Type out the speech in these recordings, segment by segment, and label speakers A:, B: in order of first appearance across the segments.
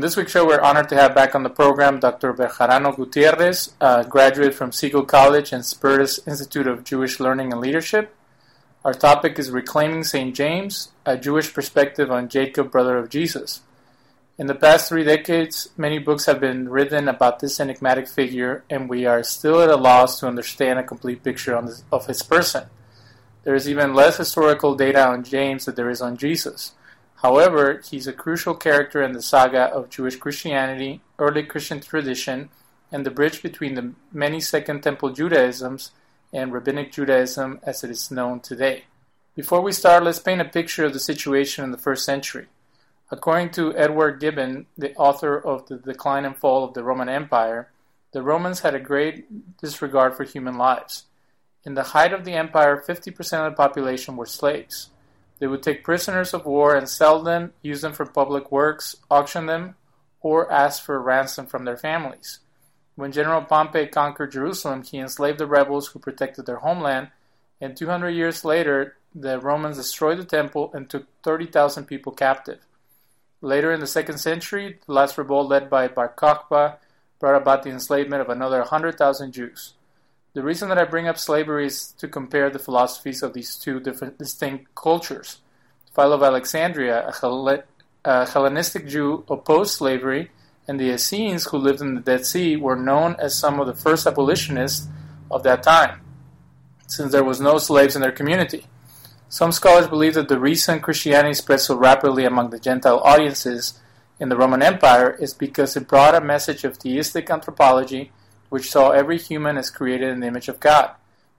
A: In this week's show, we're honored to have back on the program Dr. Bejarano Gutierrez, a graduate from Siegal College and Spertus Institute of Jewish Learning and Leadership. Our topic is Reclaiming St. James, a Jewish perspective on Jacob, brother of Jesus. In the past three decades, many books have been written about this enigmatic figure, and we are still at a loss to understand a complete picture of his person. There is even less historical data on James than there is on Jesus. However, he's a crucial character in the saga of Jewish Christianity, early Christian tradition, and the bridge between the many Second Temple Judaisms and Rabbinic Judaism as it is known today. Before we start, let's paint a picture of the situation in the first century. According to Edward Gibbon, the author of The Decline and Fall of the Roman Empire, the Romans had a great disregard for human lives. In the height of the empire, 50% of the population were slaves. They would take prisoners of war and sell them, use them for public works, auction them, or ask for ransom from their families. When General Pompey conquered Jerusalem, he enslaved the rebels who protected their homeland, and 200 years later, the Romans destroyed the temple and took 30,000 people captive. Later in the second century, the last revolt led by Bar Kokhba brought about the enslavement of another 100,000 Jews. The reason that I bring up slavery is to compare the philosophies of these two different distinct cultures. Philo of Alexandria, a, Hell- a Hellenistic Jew, opposed slavery, and the Essenes, who lived in the Dead Sea, were known as some of the first abolitionists of that time, since there was no slaves in their community. Some scholars believe that the reason Christianity spread so rapidly among the Gentile audiences in the Roman Empire is because it brought a message of theistic anthropology which saw every human as created in the image of God,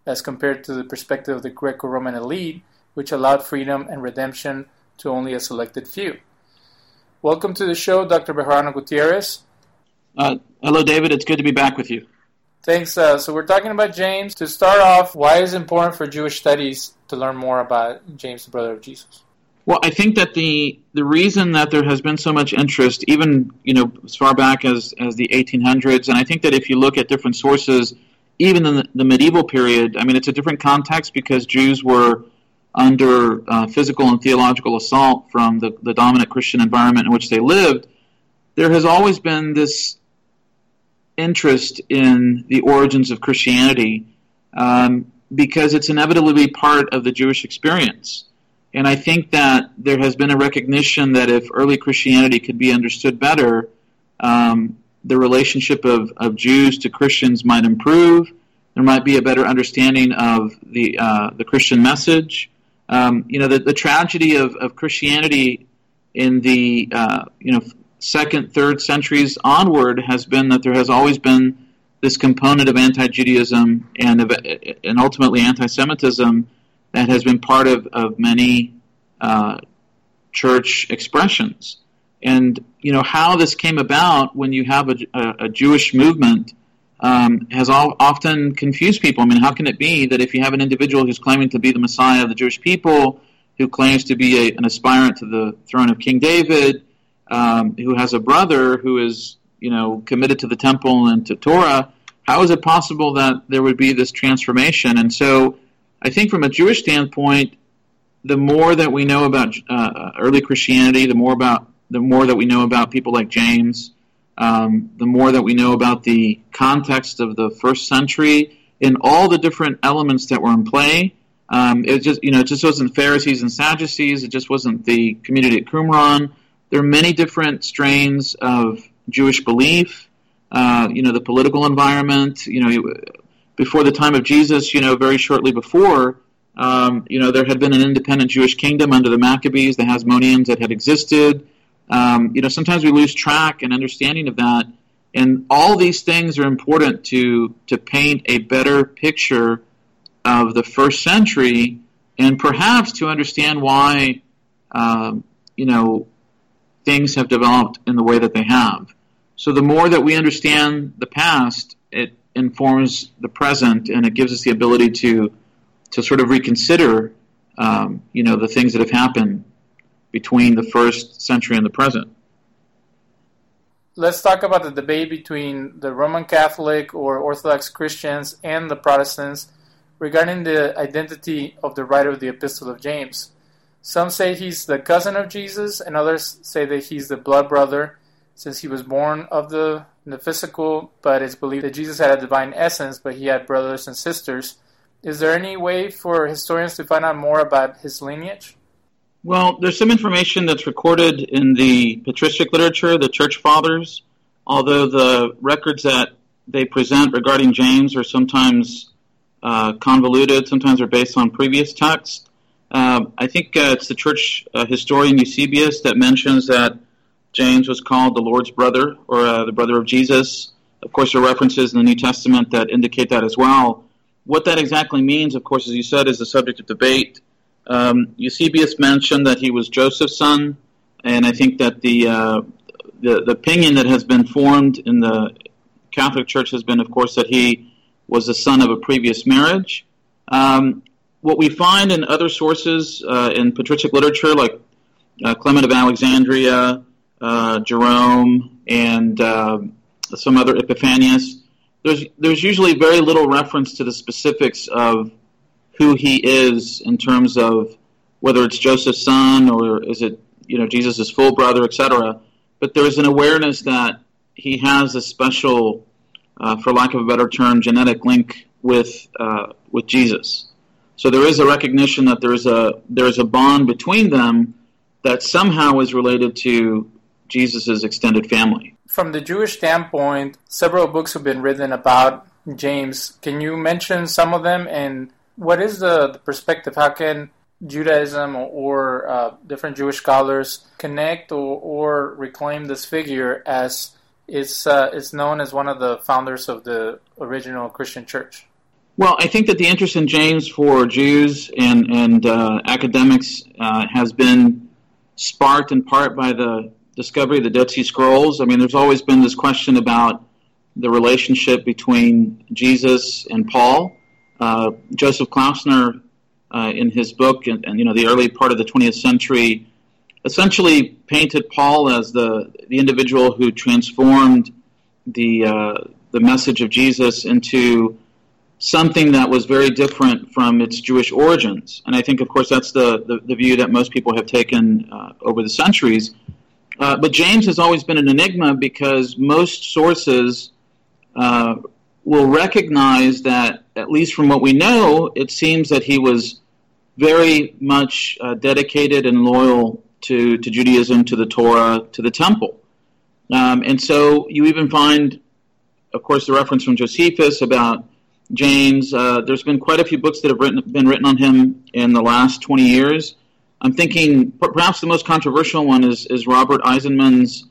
A: as compared to the perspective of the Greco Roman elite, which allowed freedom and redemption to only a selected few. Welcome to the show, Dr. Bejarano Gutierrez.
B: Uh, hello, David. It's good to be back with you.
A: Thanks. Uh, so, we're talking about James. To start off, why is it important for Jewish studies to learn more about James, the brother of Jesus?
B: Well, I think that the the reason that there has been so much interest, even you know as far back as as the 1800s, and I think that if you look at different sources, even in the, the medieval period, I mean it's a different context because Jews were under uh, physical and theological assault from the, the dominant Christian environment in which they lived. There has always been this interest in the origins of Christianity um, because it's inevitably part of the Jewish experience. And I think that there has been a recognition that if early Christianity could be understood better, um, the relationship of, of Jews to Christians might improve. There might be a better understanding of the uh, the Christian message. Um, you know, the, the tragedy of, of Christianity in the uh, you know second, third centuries onward has been that there has always been this component of anti-Judaism and and ultimately anti-Semitism that has been part of, of many uh, church expressions. And you know how this came about when you have a, a, a Jewish movement um, has all, often confused people. I mean, how can it be that if you have an individual who's claiming to be the Messiah of the Jewish people, who claims to be a, an aspirant to the throne of King David, um, who has a brother who is you know committed to the temple and to Torah, how is it possible that there would be this transformation? And so I think from a Jewish standpoint, the more that we know about uh, early Christianity, the more about the more that we know about people like James, um, the more that we know about the context of the first century and all the different elements that were in play. Um, it just you know it just wasn't Pharisees and Sadducees. It just wasn't the community at Qumran. There are many different strains of Jewish belief. Uh, you know the political environment. You know before the time of Jesus, you know, very shortly before, um, you know, there had been an independent Jewish kingdom under the Maccabees, the Hasmoneans that had existed. Um, you know, sometimes we lose track and understanding of that, and all these things are important to to paint a better picture of the first century, and perhaps to understand why, um, you know, things have developed in the way that they have. So the more that we understand the past, it informs the present, and it gives us the ability to to sort of reconsider, um, you know, the things that have happened between the first century and the present.
A: Let's talk about the debate between the Roman Catholic or Orthodox Christians and the Protestants regarding the identity of the writer of the Epistle of James. Some say he's the cousin of Jesus, and others say that he's the blood brother. since he was born of the, the physical, but it's believed that Jesus had a divine essence, but he had brothers and sisters. Is there any way for historians to find out more about his lineage?
B: Well, there's some information that's recorded in the patristic literature, the church fathers, although the records that they present regarding James are sometimes uh, convoluted, sometimes are based on previous texts. Uh, I think uh, it's the church uh, historian Eusebius that mentions that James was called the Lord's brother or uh, the brother of Jesus. Of course, there are references in the New Testament that indicate that as well. What that exactly means, of course, as you said, is the subject of debate. Um, Eusebius mentioned that he was Joseph's son, and I think that the, uh, the, the opinion that has been formed in the Catholic Church has been, of course, that he was the son of a previous marriage. Um, what we find in other sources uh, in patristic literature, like uh, Clement of Alexandria, uh, Jerome, and uh, some other Epiphanius, there's there's usually very little reference to the specifics of who he is in terms of whether it's Joseph's son or is it you know Jesus' full brother, etc. But there's an awareness that he has a special, uh, for lack of a better term, genetic link with uh, with Jesus. So there is a recognition that there's a there's a bond between them that somehow is related to Jesus' extended family.
A: From the Jewish standpoint, several books have been written about James. Can you mention some of them and what is the, the perspective? How can Judaism or, or uh, different Jewish scholars connect or, or reclaim this figure as it's, uh, it's known as one of the founders of the original Christian church?
B: Well, I think that the interest in James for Jews and, and uh, academics uh, has been sparked in part by the discovery of the Dead Sea Scrolls. I mean, there's always been this question about the relationship between Jesus and Paul. Uh, Joseph Klausner, uh, in his book, and, and, you know the early part of the 20th century, essentially painted Paul as the the individual who transformed the uh, the message of Jesus into something that was very different from its Jewish origins. And I think, of course, that's the, the, the view that most people have taken uh, over the centuries. Uh, but James has always been an enigma because most sources uh, will recognize that, at least from what we know, it seems that he was very much uh, dedicated and loyal to, to Judaism, to the Torah, to the temple. Um, and so you even find, of course, the reference from Josephus about James. Uh, there's been quite a few books that have written, been written on him in the last 20 years. I'm thinking perhaps the most controversial one is, is Robert Eisenman's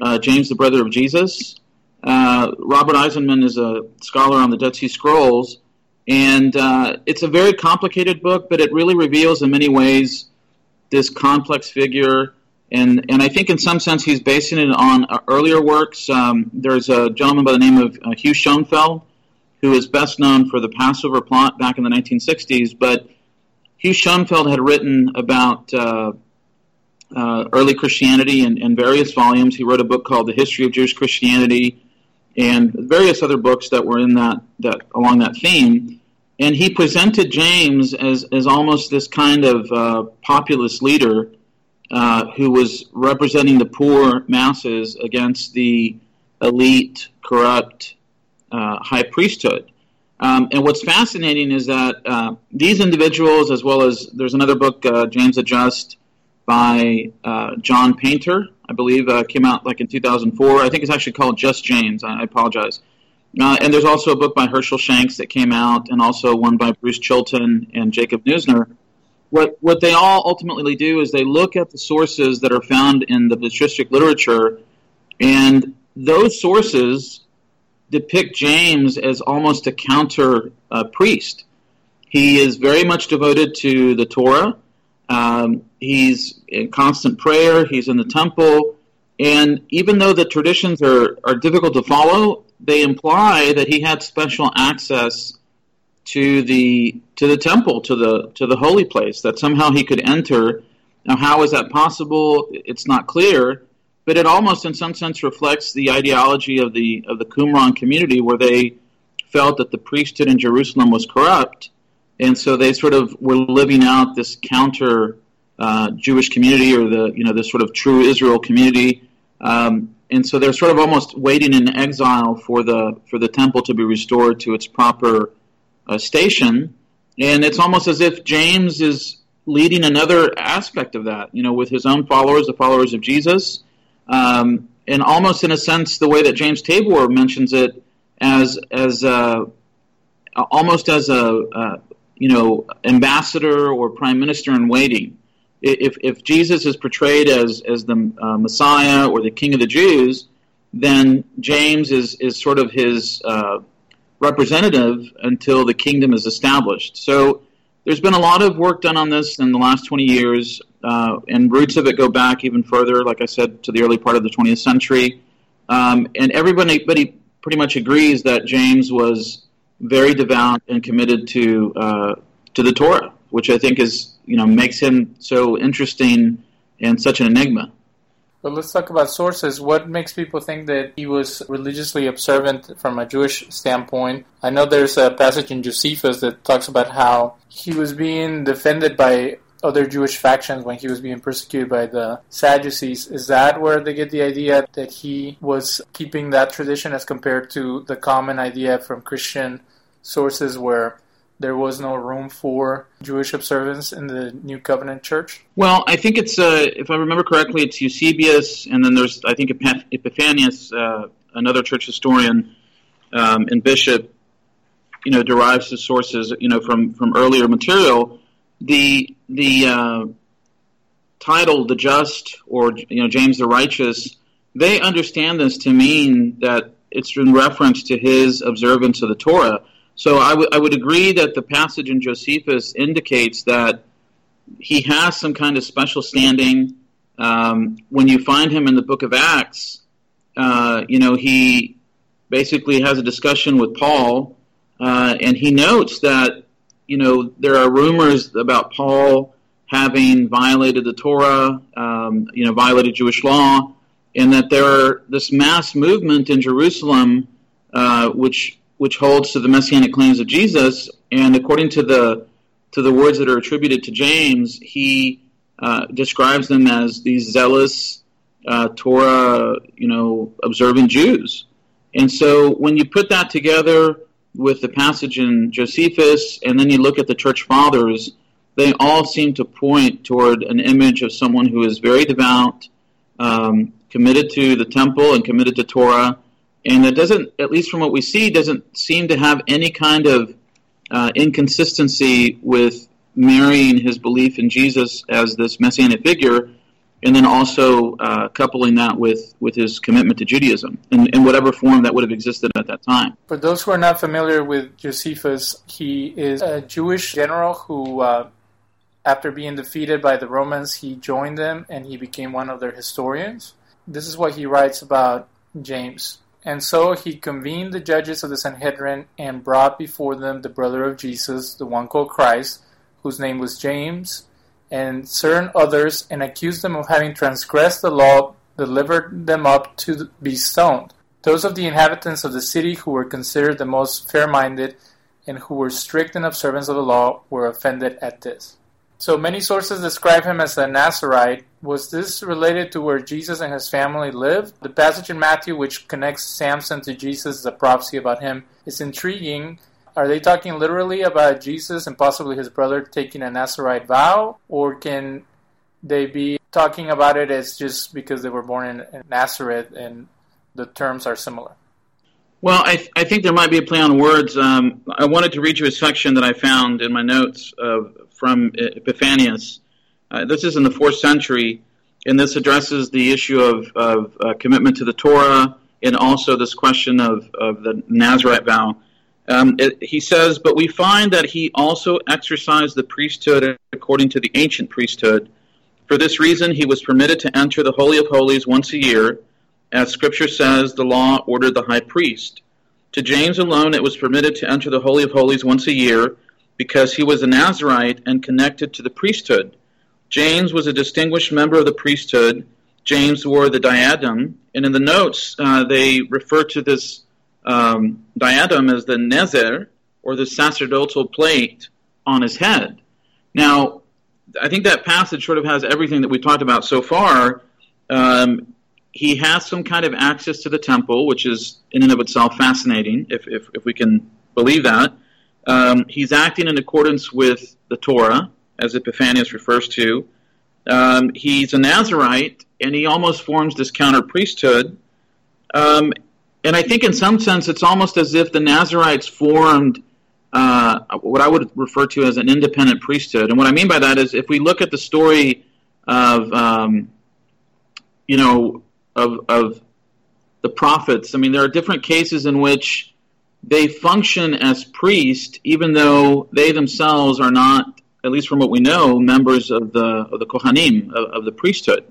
B: uh, James, the Brother of Jesus. Uh, Robert Eisenman is a scholar on the Dead Sea Scrolls, and uh, it's a very complicated book, but it really reveals in many ways this complex figure. And, and I think in some sense he's basing it on uh, earlier works. Um, there's a gentleman by the name of uh, Hugh Schonfield, who is best known for the Passover plot back in the 1960s, but Hugh Schonfield had written about uh, uh, early Christianity in, in, various volumes. He wrote a book called The History of Jewish Christianity and various other books that were in that, that along that theme. And he presented James as, as almost this kind of uh, populist leader uh, who was representing the poor masses against the elite, corrupt uh, high priesthood. Um, and what's fascinating is that uh, these individuals, as well as there's another book, uh, James the Just, by uh, John Painter, I believe, uh, came out like in 2004. I think it's actually called Just James. I, I apologize. Uh, and there's also a book by Hershel Shanks that came out, and also one by Bruce Chilton and Jacob Neusner. What what they all ultimately do is they look at the sources that are found in the patristic literature, and those sources depict James as almost a counter uh, priest. He is very much devoted to the Torah. Um, he's in constant prayer. He's in the temple. And even though the traditions are, are difficult to follow, they imply that he had special access to the to the temple, to the to the holy place, that somehow he could enter. Now, how is that possible? It's not clear, but it almost, in some sense, reflects the ideology of the of the Qumran community, where they felt that the priesthood in Jerusalem was corrupt, and so they sort of were living out this counter uh, Jewish community or the you know this sort of true Israel community. Um, and so they're sort of almost waiting in exile for the for the temple to be restored to its proper uh, station. And it's almost as if James is leading another aspect of that, you know, with his own followers, the followers of Jesus, um, and almost in a sense, the way that James Tabor mentions it as as a, almost as a, a you know ambassador or prime minister in waiting. If if Jesus is portrayed as as the uh, Messiah or the King of the Jews, then James is is sort of his uh, representative until the kingdom is established. So there's been a lot of work done on this in the last 20 years, uh, and roots of it go back even further, like I said, to the early part of the 20th century. Um, and everybody, everybody pretty much agrees that James was very devout and committed to uh, to the Torah, which I think is you know makes him so interesting and such an enigma.
A: But let's talk about sources. What makes people think that he was religiously observant from a Jewish standpoint? I know there's a passage in Josephus that talks about how he was being defended by other Jewish factions when he was being persecuted by the Sadducees. Is that where they get the idea that he was keeping that tradition as compared to the common idea from Christian sources where there was no room for Jewish observance in the New Covenant Church?
B: Well, I think it's, uh, if I remember correctly, it's Eusebius, and then there's, I think, Epiphanius, uh, another church historian um, and bishop, you know, derives his sources, you know, from, from earlier material. The, the uh, title, the just, or, you know, James the righteous, they understand this to mean that it's in reference to his observance of the Torah so I, w- I would agree that the passage in Josephus indicates that he has some kind of special standing. Um, when you find him in the book of Acts, uh, you know, he basically has a discussion with Paul, uh, and he notes that, you know, there are rumors about Paul having violated the Torah, um, you know, violated Jewish law, and that there are this mass movement in Jerusalem, uh, which which holds to the messianic claims of Jesus. And according to the to the words that are attributed to James, he uh, describes them as these zealous uh, Torah, you know, observant Jews. And so when you put that together with the passage in Josephus, and then you look at the church fathers, they all seem to point toward an image of someone who is very devout, um, committed to the temple and committed to Torah, and it doesn't, at least from what we see, doesn't seem to have any kind of uh, inconsistency with marrying his belief in Jesus as this messianic figure, and then also uh, coupling that with, with his commitment to Judaism in, in whatever form that would have existed at that time.
A: For those who are not familiar with Josephus, he is a Jewish general who, uh, after being defeated by the Romans, he joined them and he became one of their historians. This is what he writes about James. And so he convened the judges of the Sanhedrin and brought before them the brother of Jesus, the one called Christ, whose name was James, and certain others, and accused them of having transgressed the law, delivered them up to be stoned. Those of the inhabitants of the city who were considered the most fair minded and who were strict in observance of the law were offended at this. So many sources describe him as a Nazarite. Was this related to where Jesus and his family lived? The passage in Matthew, which connects Samson to Jesus, the prophecy about him, is intriguing. Are they talking literally about Jesus and possibly his brother taking a Nazarite vow? Or can they be talking about it as just because they were born in, in Nazareth and the terms are similar?
B: Well, I, th- I think there might be a play on words. Um, I wanted to read you a section that I found in my notes of from Epiphanius. Uh, this is in the fourth century, and this addresses the issue of, of uh, commitment to the Torah and also this question of, of the Nazarite vow. Um, it, he says, But we find that he also exercised the priesthood according to the ancient priesthood. For this reason, he was permitted to enter the Holy of Holies once a year. As Scripture says, the law ordered the high priest. To James alone, it was permitted to enter the Holy of Holies once a year because he was a Nazarite and connected to the priesthood. James was a distinguished member of the priesthood. James wore the diadem, and in the notes uh, they refer to this um, diadem as the nezer, or the sacerdotal plate on his head. Now, I think that passage sort of has everything that we talked about so far. Um, he has some kind of access to the temple, which is in and of itself fascinating, if, if, if we can believe that. Um, he's acting in accordance with the Torah, as Epiphanius refers to. Um, he's a Nazarite, and he almost forms this counter priesthood. Um, and I think, in some sense, it's almost as if the Nazarites formed uh, what I would refer to as an independent priesthood. And what I mean by that is, if we look at the story of, um, you know, of, of the prophets, I mean, there are different cases in which they function as priests, even though they themselves are not, at least from what we know, members of the of the Kohanim of, of the priesthood,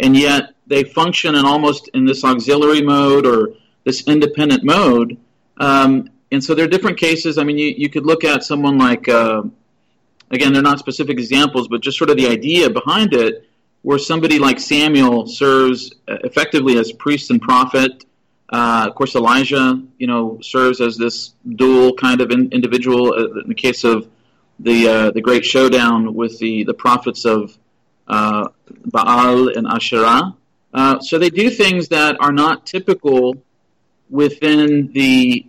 B: and yet they function in almost in this auxiliary mode or this independent mode. Um, and so there are different cases. I mean, you, you could look at someone like, uh, again, they're not specific examples, but just sort of the idea behind it, where somebody like Samuel serves effectively as priest and prophet, uh, of course, Elijah, you know, serves as this dual kind of in, individual. Uh, in the case of the uh, the great showdown with the the prophets of uh, Baal and Asherah, uh, so they do things that are not typical within the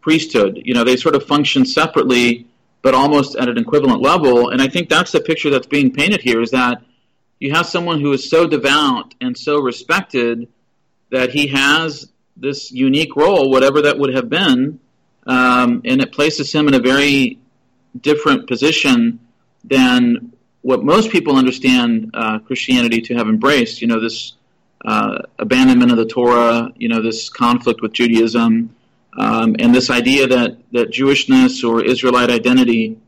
B: priesthood. You know, they sort of function separately, but almost at an equivalent level. And I think that's the picture that's being painted here: is that you have someone who is so devout and so respected that he has this unique role, whatever that would have been, um, and it places him in a very different position than what most people understand uh, Christianity to have embraced. You know, this uh, abandonment of the Torah, you know, this conflict with Judaism, um, and this idea that, that Jewishness or Israelite identity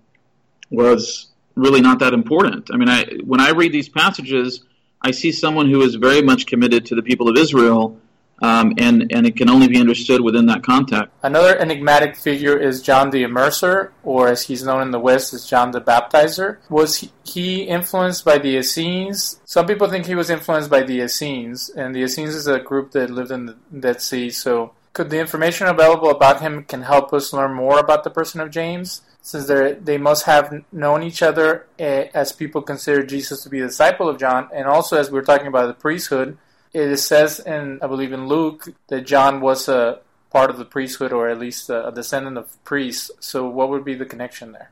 B: was really not that important. I mean, I, when I read these passages, I see someone who is very much committed to the people of Israel, um, and and it can only be understood within that context.
A: Another enigmatic figure is John the Immerser, or as he's known in the West as John the Baptizer. Was he, influenced by the Essenes? Some people think he was influenced by the Essenes, and the Essenes is a group that lived in the Dead Sea. So, could the information available about him can help us learn more about the person of James? Since they must have known each other eh, as people consider Jesus to be a disciple of John, and also as we are talking about the priesthood, it says in I believe in Luke that John was a part of the priesthood, or at least a, descendant of priests. So, what would be the connection there?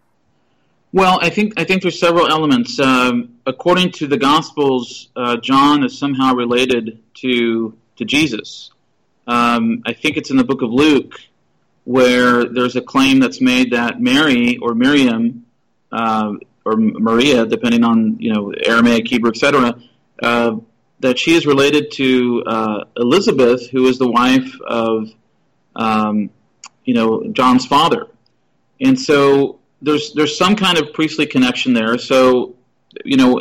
B: Well, I think I think there's several elements. Um, according to the Gospels, uh, John is somehow related to to Jesus. Um, I think it's in the book of Luke where there's a claim that's made that Mary or Miriam uh, or Maria, depending on you know Aramaic, Hebrew, etc., uh, that she is related to uh, Elizabeth, who is the wife of um, you know John's father, and so there's there's some kind of priestly connection there. So you know.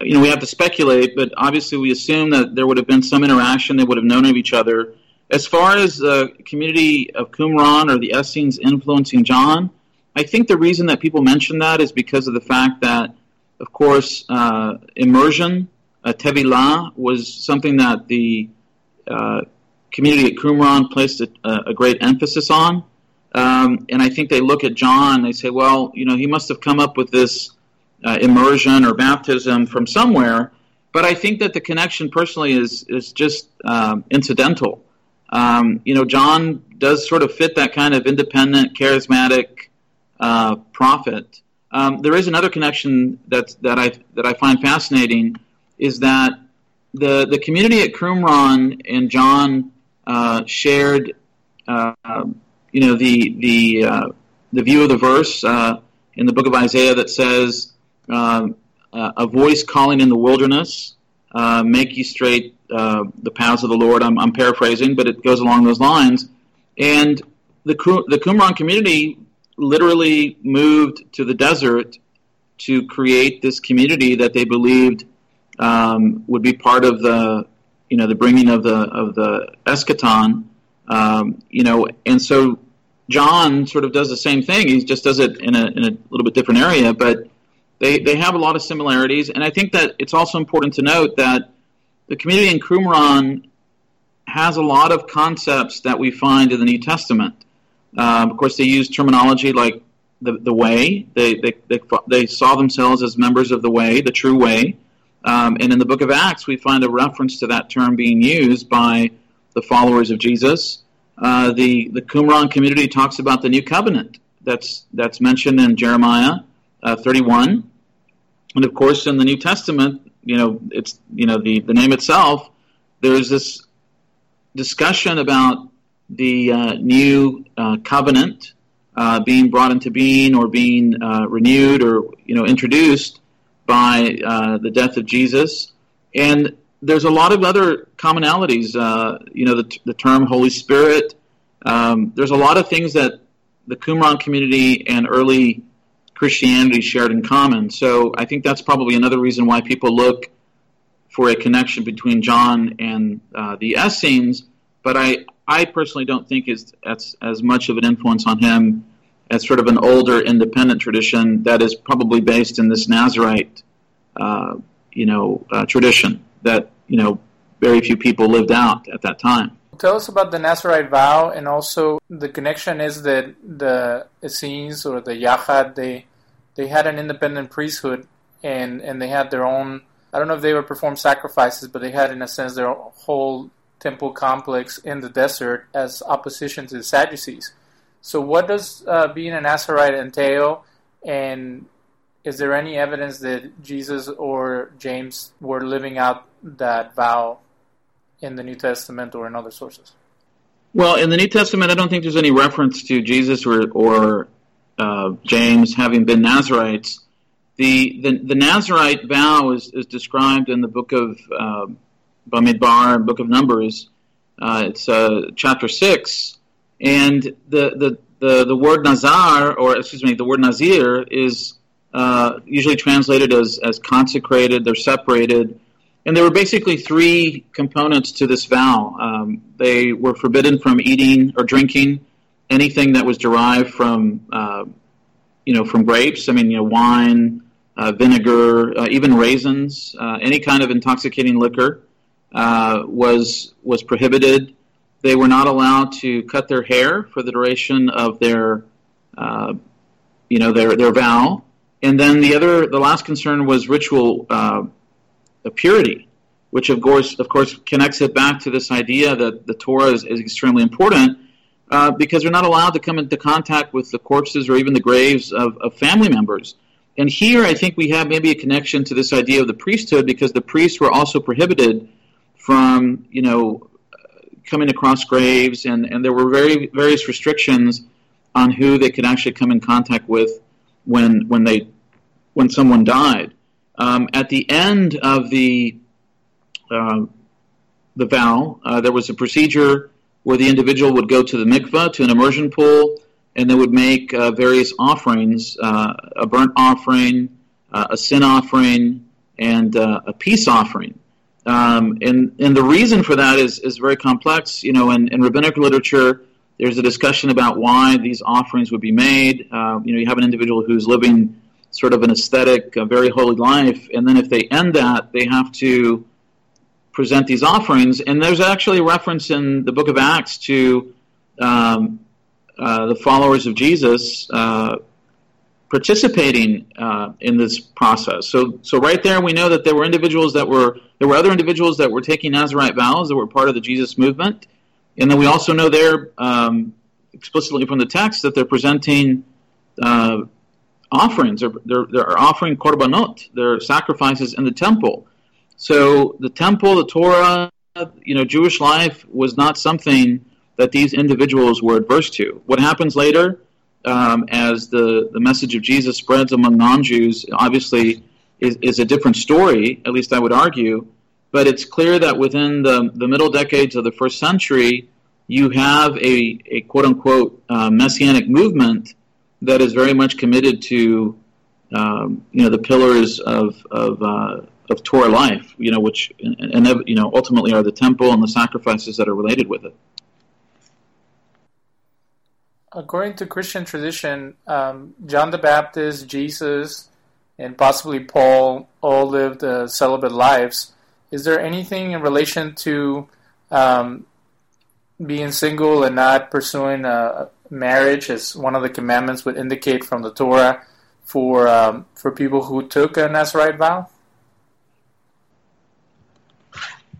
B: You know, we have to speculate, but obviously we assume that there would have been some interaction. They would have known of each other as far as the community of Qumran or the Essenes influencing John, I think the reason that people mention that is because of the fact that, of course, uh, immersion, uh, Tevilah, was something that the uh, community at Qumran placed a, a great emphasis on. Um, and I think they look at John, they say, well, you know, he must have come up with this uh, immersion or baptism from somewhere. But I think that the connection personally is, is just um, incidental. Um, you know, John does sort of fit that kind of independent, charismatic uh, prophet. Um, there is another connection that that I that I find fascinating is that the the community at Qumran and John uh, shared, uh, you know, the the uh, the view of the verse uh, in the book of Isaiah that says, um, "A voice calling in the wilderness, make ye straight uh, the paths of the Lord. I'm, I'm, paraphrasing, but it goes along those lines. And the the Qumran community literally moved to the desert to create this community that they believed um, would be part of the you know the bringing of the of the eschaton. Um, you know, and so John sort of does the same thing. He just does it in a in a little bit different area, but they they have a lot of similarities. And I think that it's also important to note that the community in Qumran has a lot of concepts that we find in the New Testament. Um, of course, they use terminology like the, the way. They, they, they, they, saw themselves as members of the way, the true way. Um, and in the book of Acts, we find a reference to that term being used by the followers of Jesus. Uh, the the Qumran community talks about the new covenant that's that's mentioned in Jeremiah uh, 31, and of course in the New Testament, you know it's you know the the name itself. There's this discussion about the uh, new uh, covenant uh, being brought into being or being uh, renewed or you know introduced by uh, the death of Jesus, and there's a lot of other commonalities. Uh, you know, the, the, term Holy Spirit. Um, there's a lot of things that the Qumran community and early Christianity shared in common. So I think that's probably another reason why people look for a connection between John and uh, the Essenes. But I, I personally don't think it's, it's as much of an influence on him as sort of an older independent tradition that is probably based in this Nazarite, uh, you know, uh, tradition that you know very few people lived out at that time.
A: Tell us about the Nazarite vow, and also the connection is that the Essenes or the Yahad they they had an independent priesthood, and and they had their own. I don't know if they would performed sacrifices, but they had, in a sense, their whole temple complex in the desert as opposition to the Sadducees. So, what does uh, being a Nazarite entail, and is there any evidence that Jesus or James were living out that vow in the New Testament or in other sources?
B: Well, in the New Testament, I don't think there's any reference to Jesus or, or uh, James having been Nazarites. The, the, the Nazarite vow is, is described in the book of uh, Bamidbar, book of Numbers. Uh, it's uh, chapter 6, and the, the, the, the word Nazar, or excuse me, the word Nazir is uh, usually translated as, as consecrated, they're separated. And there were basically three components to this vow. Um, they were forbidden from eating or drinking anything that was derived from, uh, you know, from grapes. I mean, you know, wine, uh, vinegar, uh, even raisins, uh, any kind of intoxicating liquor uh, was was prohibited. They were not allowed to cut their hair for the duration of their, uh, you know, their their vow. And then the other, the last concern was ritual uh, purity, which of course, of course, connects it back to this idea that the Torah is, is extremely important uh, because they're not allowed to come into contact with the corpses or even the graves of, of family members. And here, I think we have maybe a connection to this idea of the priesthood because the priests were also prohibited from, you know, coming across graves, and, and there were very various restrictions on who they could actually come in contact with when when they when someone died. Um, at the end of the uh, the vow, uh, there was a procedure where the individual would go to the mikvah, to an immersion pool, and they would make uh, various offerings: uh, a burnt offering, uh, a sin offering, and uh, a peace offering. Um, and, and the reason for that is, is very complex. You know, in, in rabbinic literature, there's a discussion about why these offerings would be made. You know, you have an individual who's living sort of an aesthetic, a very holy life, and then if they end that, they have to present these offerings. And there's actually a reference in the book of Acts to um, uh, the followers of Jesus uh, participating uh, in this process. So, so right there, we know that there were individuals that were there were other individuals that were taking Nazarite vows that were part of the Jesus movement, and then we also know there um, explicitly from the text that they're presenting uh, offerings or they're, they're offering korbanot, their sacrifices in the temple. So the temple, the Torah, you know, Jewish life was not something that these individuals were adverse to. What happens later? um, as the, the message of Jesus spreads among non Jews, obviously is, is a different story, at least I would argue. But it's clear that within the, the middle decades of the first century, you have a, a quote unquote uh, messianic movement that is very much committed to um, you know the pillars of of, uh, of Torah life, you know, which and, and, you know ultimately are the temple and the sacrifices that are related with it
A: according to Christian tradition, um, John the Baptist, Jesus, and possibly Paul all lived uh, celibate lives. Is there anything in relation to um, being single and not pursuing a marriage, as one of the commandments would indicate from the Torah, for um, for people who took a Nazarite vow?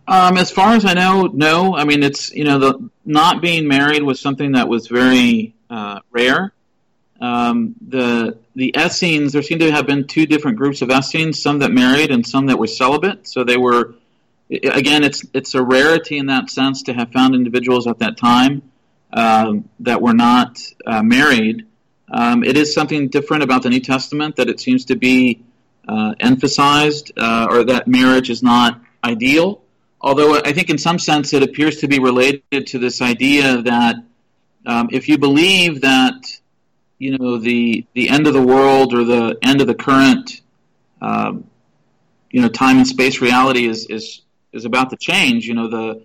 B: Um, as far as I know, no. I mean, it's you know the not being married was something that was very uh, rare. Um, the the Essenes, there seem to have been two different groups of Essenes, some that married and some that were celibate. So they were, again, it's it's a rarity in that sense to have found individuals at that time um, that were not uh, married. Um, it is something different about the New Testament that it seems to be uh, emphasized, uh, or that marriage is not ideal. Although I think in some sense it appears to be related to this idea that um, if you believe that you know the the end of the world or the end of the current um, you know time and space reality is is is about to change. You know the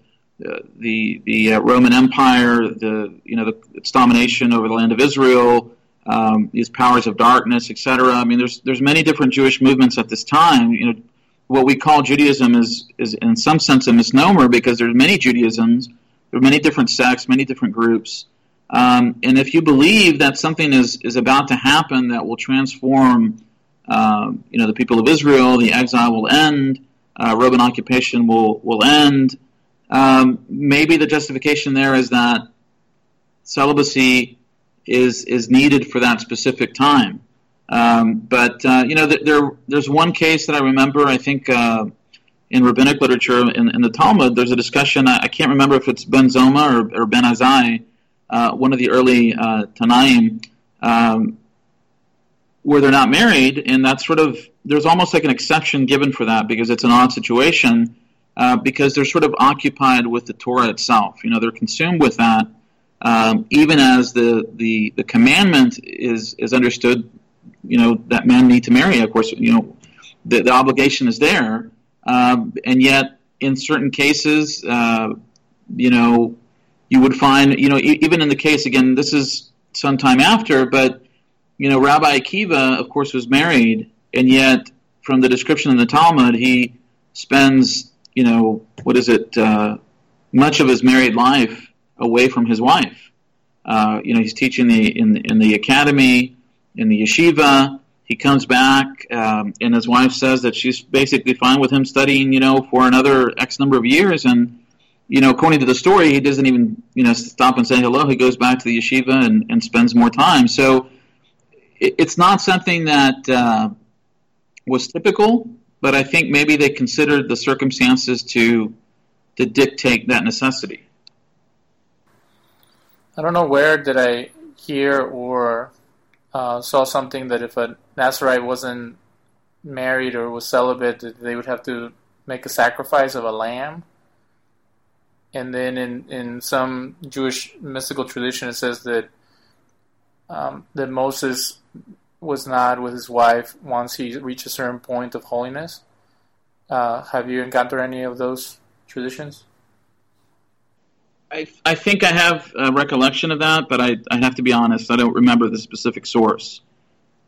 B: the the uh, Roman Empire, the you know the, its domination over the land of Israel, um, these powers of darkness, etc. I mean, there's there's many different Jewish movements at this time. You know, what we call Judaism is is in some sense a misnomer because there's many Judaisms, there are many different sects, many different groups. Um, and if you believe that something is, is about to happen that will transform, uh, you know, the people of Israel, the exile will end, uh, Roman occupation will will end. Um, maybe the justification there is that celibacy is is needed for that specific time. Um, but uh, you know, there there's one case that I remember. I think uh, in rabbinic literature in, in, the Talmud, there's a discussion. I, I, can't remember if it's Ben Zoma or, or Ben Azzai, uh, one of the early uh, Tannaim, um, where they're not married, and that's sort of there's almost like an exception given for that because it's an odd situation. Uh, because they're sort of occupied with the Torah itself. You know, they're consumed with that, um, even as the, the, the commandment is, is understood you know that men need to marry. Of course, you know the, the obligation is there, um, and yet in certain cases, uh, you know, you would find you know e- even in the case again, this is some time after, but you know, Rabbi Akiva, of course, was married, and yet from the description in the Talmud, he spends you know what is it uh, much of his married life away from his wife. Uh, you know, he's teaching the in in the academy in the yeshiva. He comes back, um, and his wife says that she's basically fine with him studying, you know, for another X number of years. And, you know, according to the story, he doesn't even, you know, stop and say hello. He goes back to the yeshiva and, and spends more time. So it, it's not something that uh, was typical, but I think maybe they considered the circumstances to to dictate that necessity.
A: I don't know where did I hear or uh, saw something that if a Nazarite wasn't married or was celibate, they would have to make a sacrifice of a lamb. And then in, in some Jewish mystical tradition, it says that um, that Moses was not with his wife once he reached a certain point of holiness. Uh, have you encountered any of those traditions?
B: I, I think I have a recollection of that, but I, I have to be honest, I don't remember the specific source.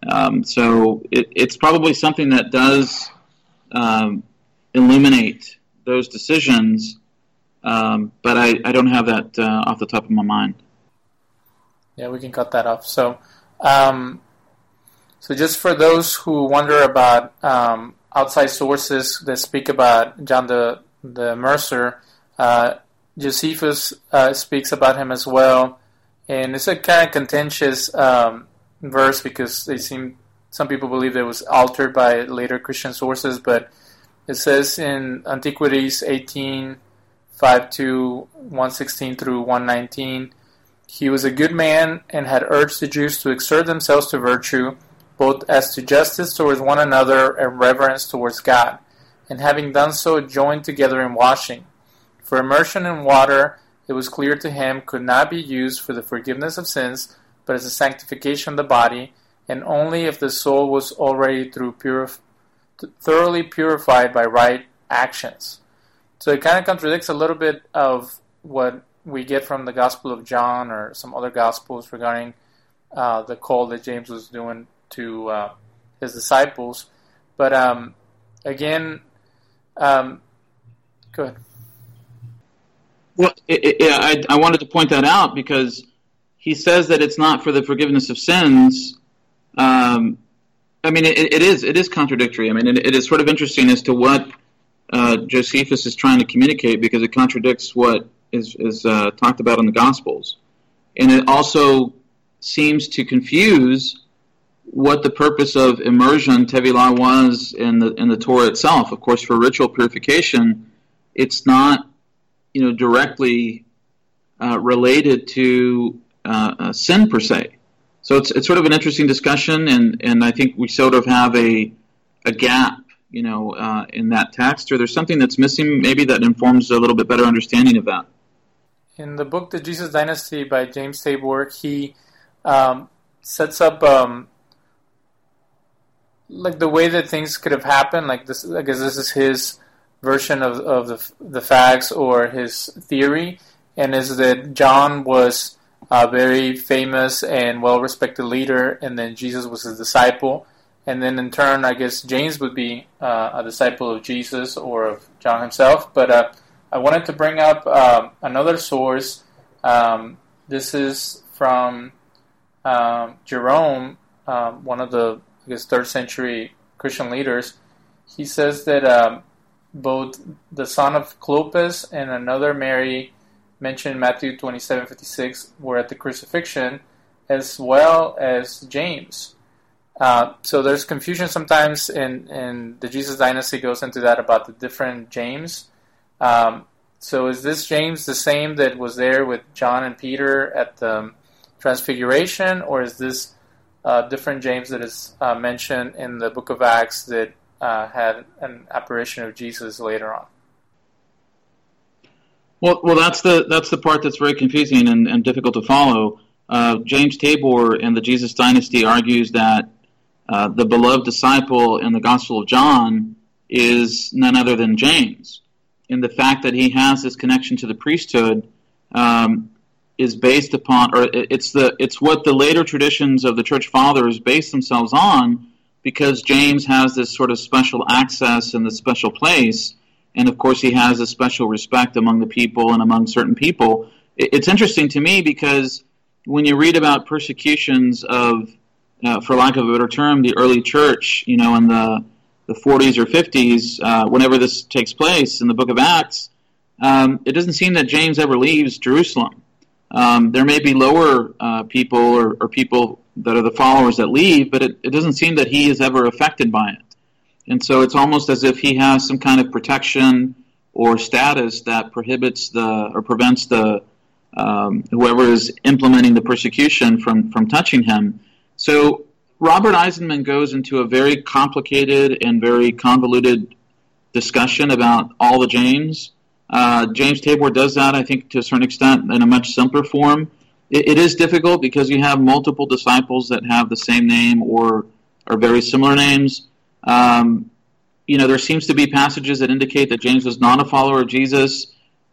B: Um, so it, it's probably something that does um, illuminate those decisions, um, but I, I don't have that uh, off the top of my mind.
A: Yeah, we can cut that off. So, um, so just for those who wonder about um, outside sources that speak about John the the Immerser, uh, Josephus uh, speaks about him as well, and it's a kind of contentious um, verse because they seem some people believe it was altered by later Christian sources, but it says in Antiquities 18 5 to 116 through 119 he was a good man and had urged the Jews to exert themselves to virtue, both as to justice towards one another and reverence towards God, and having done so, joined together in washing for immersion in water, it was clear to him, could not be used for the forgiveness of sins, but as a sanctification of the body, and only if the soul was already through purif- thoroughly purified by right actions. So it kind of contradicts a little bit of what we get from the Gospel of John or some other Gospels regarding uh, the call that James was doing to uh, his disciples. But um, again, um, go ahead.
B: Well, it, it, I, I wanted to point that out because he says that it's not for the forgiveness of sins. Um, I mean, it, it is it is contradictory. I mean, it, it is sort of interesting as to what uh, Josephus is trying to communicate because it contradicts what is, is uh, talked about in the Gospels. And it also seems to confuse what the purpose of immersion, Tevilah, was in the, in the Torah itself. Of course, for ritual purification, it's not you know, directly uh, related to uh, sin per se. So it's, it's sort of an interesting discussion, and, and I think we sort of have a, a gap you know, uh, in that text, or there's something that's missing maybe that informs a little bit better understanding of that.
A: In the book The Jesus Dynasty by James Tabor, he um, sets up um, like the way that things could have happened. Like this, I guess this is his version of, of the, the facts or his theory, and is that John was a very famous and well respected leader, and then Jesus was his disciple and then in turn, I guess James would be uh, a disciple of Jesus or of John himself. But uh, I wanted to bring up uh, another source. Um, this is from um, Jerome, um, one of the Guess third century Christian leaders. He says that um, both the son of Clopas and another Mary mentioned in Matthew twenty seven fifty six were at the crucifixion, as well as James. Uh, so there's confusion sometimes in, in the Jesus Dynasty goes into that about the different James. Um, so is this James the same that was there with John and Peter at the Transfiguration, or is this uh, different James that is uh, mentioned in the Book of Acts that uh, had an apparition of Jesus later on?
B: Well, well, that's the that's the part that's very confusing and, and difficult to follow. Uh, James Tabor in the Jesus Dynasty argues that uh, the beloved disciple in the Gospel of John is none other than James. in the fact that he has this connection to the priesthood um, is based upon, or it's the it's what the later traditions of the church fathers base themselves on, because James has this sort of special access and this special place, and of course he has a special respect among the people and among certain people. It's interesting to me because when you read about persecutions of uh, for lack of a better term, the early church, you know, in the the 40s or 50s, uh, whenever this takes place in the book of Acts, um, it doesn't seem that James ever leaves Jerusalem. Um, there may be lower uh, people or, or, people that are the followers that leave, but it, it, doesn't seem that he is ever affected by it. And so it's almost as if he has some kind of protection or status that prohibits the or prevents the um, whoever is implementing the persecution from from touching him. So Robert Eisenman goes into a very complicated and very convoluted discussion about all the James. Uh, James Tabor does that, I think, to a certain extent in a much simpler form. It, it is difficult because you have multiple disciples that have the same name or are very similar names. Um, you know, there seems to be passages that indicate that James was not a follower of Jesus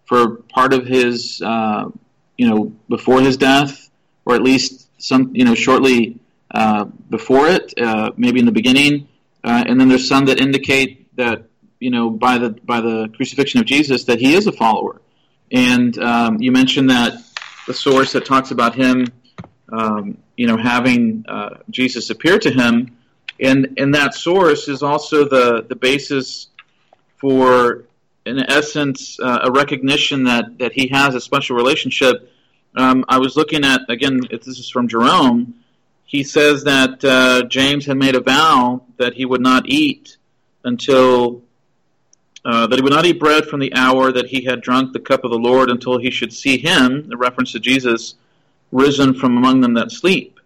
B: for part of his, uh, you know, before his death, or at least some, you know, shortly uh, before it, uh, maybe in the beginning, uh, and then there's some that indicate that you know by the by the crucifixion of Jesus that he is a follower. And um, you mentioned that the source that talks about him, um, you know, having uh, Jesus appear to him, and and that source is also the the basis for, in essence, uh, a recognition that that he has a special relationship. Um, I was looking at again. This is from Jerome he says that uh, James had made a vow that he would not eat until uh, that he would not eat bread from the hour that he had drunk the cup of the Lord until he should see him, the reference to Jesus, risen from among them that sleep.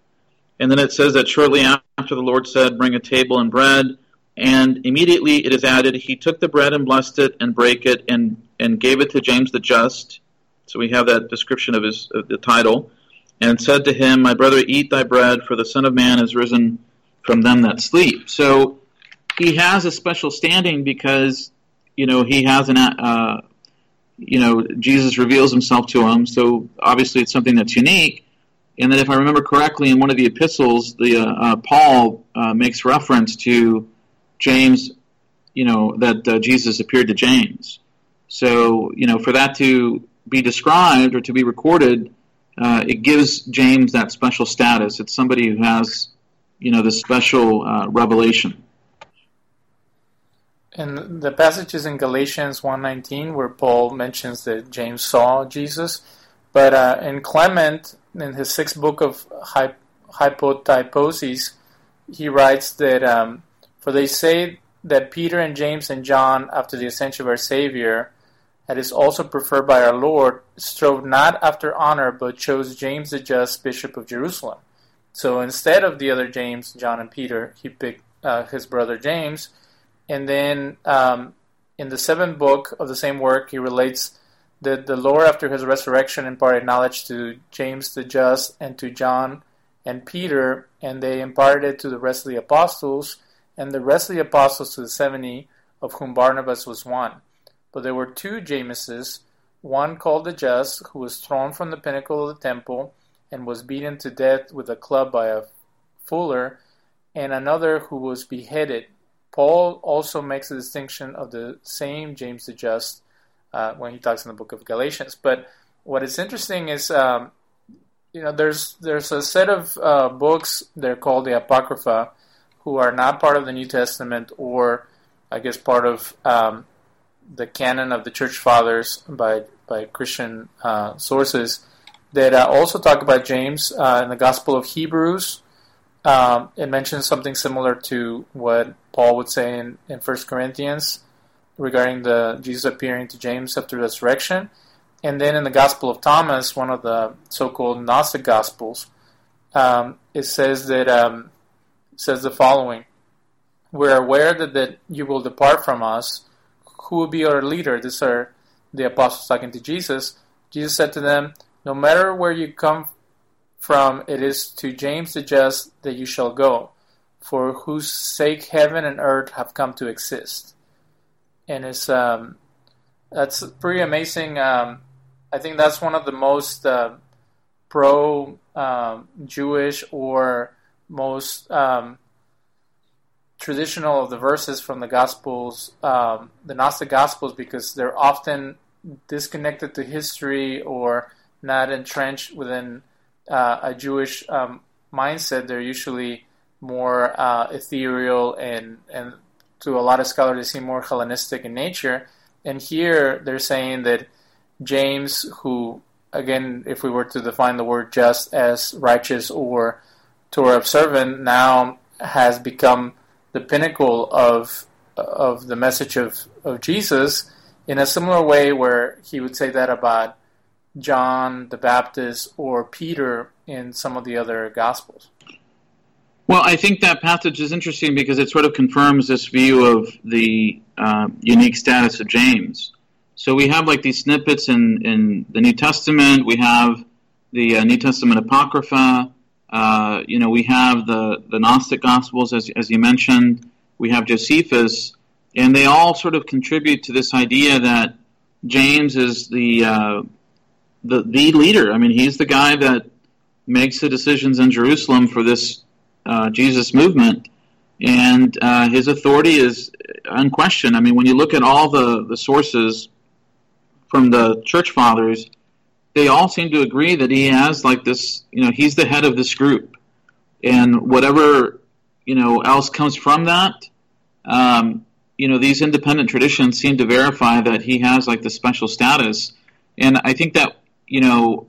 B: And then it says that shortly after the Lord said, Bring a table and bread, and immediately it is added, He took the bread and blessed it and brake it and, and gave it to James the just. So we have that description of his of the title and said to him, My brother, eat thy bread, for the Son of Man is risen from them that sleep. So he has a special standing because, you know, he has an, uh, you know, Jesus reveals himself to him. So obviously it's something that's unique. And that if I remember correctly, in one of the epistles, the uh, uh, Paul uh, makes reference to James, you know, that uh, Jesus appeared to James. So, you know, for that to be described or to be recorded, uh, it gives James that special status. It's somebody who has, you know, this special revelation.
A: And the passages in Galatians 1.19 where Paul mentions that James saw Jesus. But uh, in Clement, in his sixth book of Hypotyposes, he writes that, um, For they say that Peter and James and John, after the ascension of our Savior, that is also preferred by our Lord, strove not after honor, but chose James the just, Bishop of Jerusalem. So instead of the other James, John, and Peter, he picked uh, his brother James. And then um, in the seventh book of the same work, he relates that the Lord, after his resurrection, imparted knowledge to James the just and to John and Peter, and they imparted it to the rest of the apostles, and the rest of the apostles to the seventy, of whom Barnabas was one. But there were two Jameses, one called the Just, who was thrown from the pinnacle of the temple and was beaten to death with a club by a fuller, and another who was beheaded. Paul also makes a distinction of the same James the Just uh, when he talks in the book of Galatians. But what is interesting is, um, you know, there's there's a set of uh, books they're called the Apocrypha, who are not part of the New Testament or, I guess, part of um, the canon of the Church Fathers by by Christian uh, sources that uh, also talk about James uh, in the Gospel of Hebrews. Um, it mentions something similar to what Paul would say in, in 1 Corinthians regarding the Jesus appearing to James after the resurrection. And then in the Gospel of Thomas, one of the so-called Gnostic Gospels, um, it says that um, it says the following: "We're aware that, that you will depart from us, who will be our leader? These are the apostles talking to Jesus. Jesus said to them, No matter where you come from, it is to James the just that you shall go, for whose sake heaven and earth have come to exist. And it's um, that's pretty amazing. Um, I think that's one of the most uh, pro um, Jewish or most um, traditional of the verses from the Gospels, um, the Gnostic Gospels, because they're often disconnected to history or not entrenched within uh, a Jewish um, mindset. They're usually more uh, ethereal and, and to a lot of scholars, they seem more Hellenistic in nature. And here they're saying that James, who, again, if we were to define the word just as righteous or Torah observant, now has become the pinnacle of of the message of, of Jesus in a similar way where he would say that about John the Baptist or Peter in some of the other Gospels.
B: Well, I think that passage is interesting because it sort of confirms this view of the uh, unique status of James. So we have like these snippets in, in the New Testament, we have the uh, New Testament Apocrypha, uh, you know, we have the, the Gnostic Gospels, as, as you mentioned. We have Josephus, and they all sort of contribute to this idea that James is the uh, the the leader. I mean, he's the guy that makes the decisions in Jerusalem for this uh, Jesus movement, and uh, his authority is unquestioned. I mean, when you look at all the the sources from the church fathers, they all seem to agree that he has like this, you know, he's the head of this group, and whatever you know else comes from that, um, you know, these independent traditions seem to verify that he has like the special status, and I think that you know.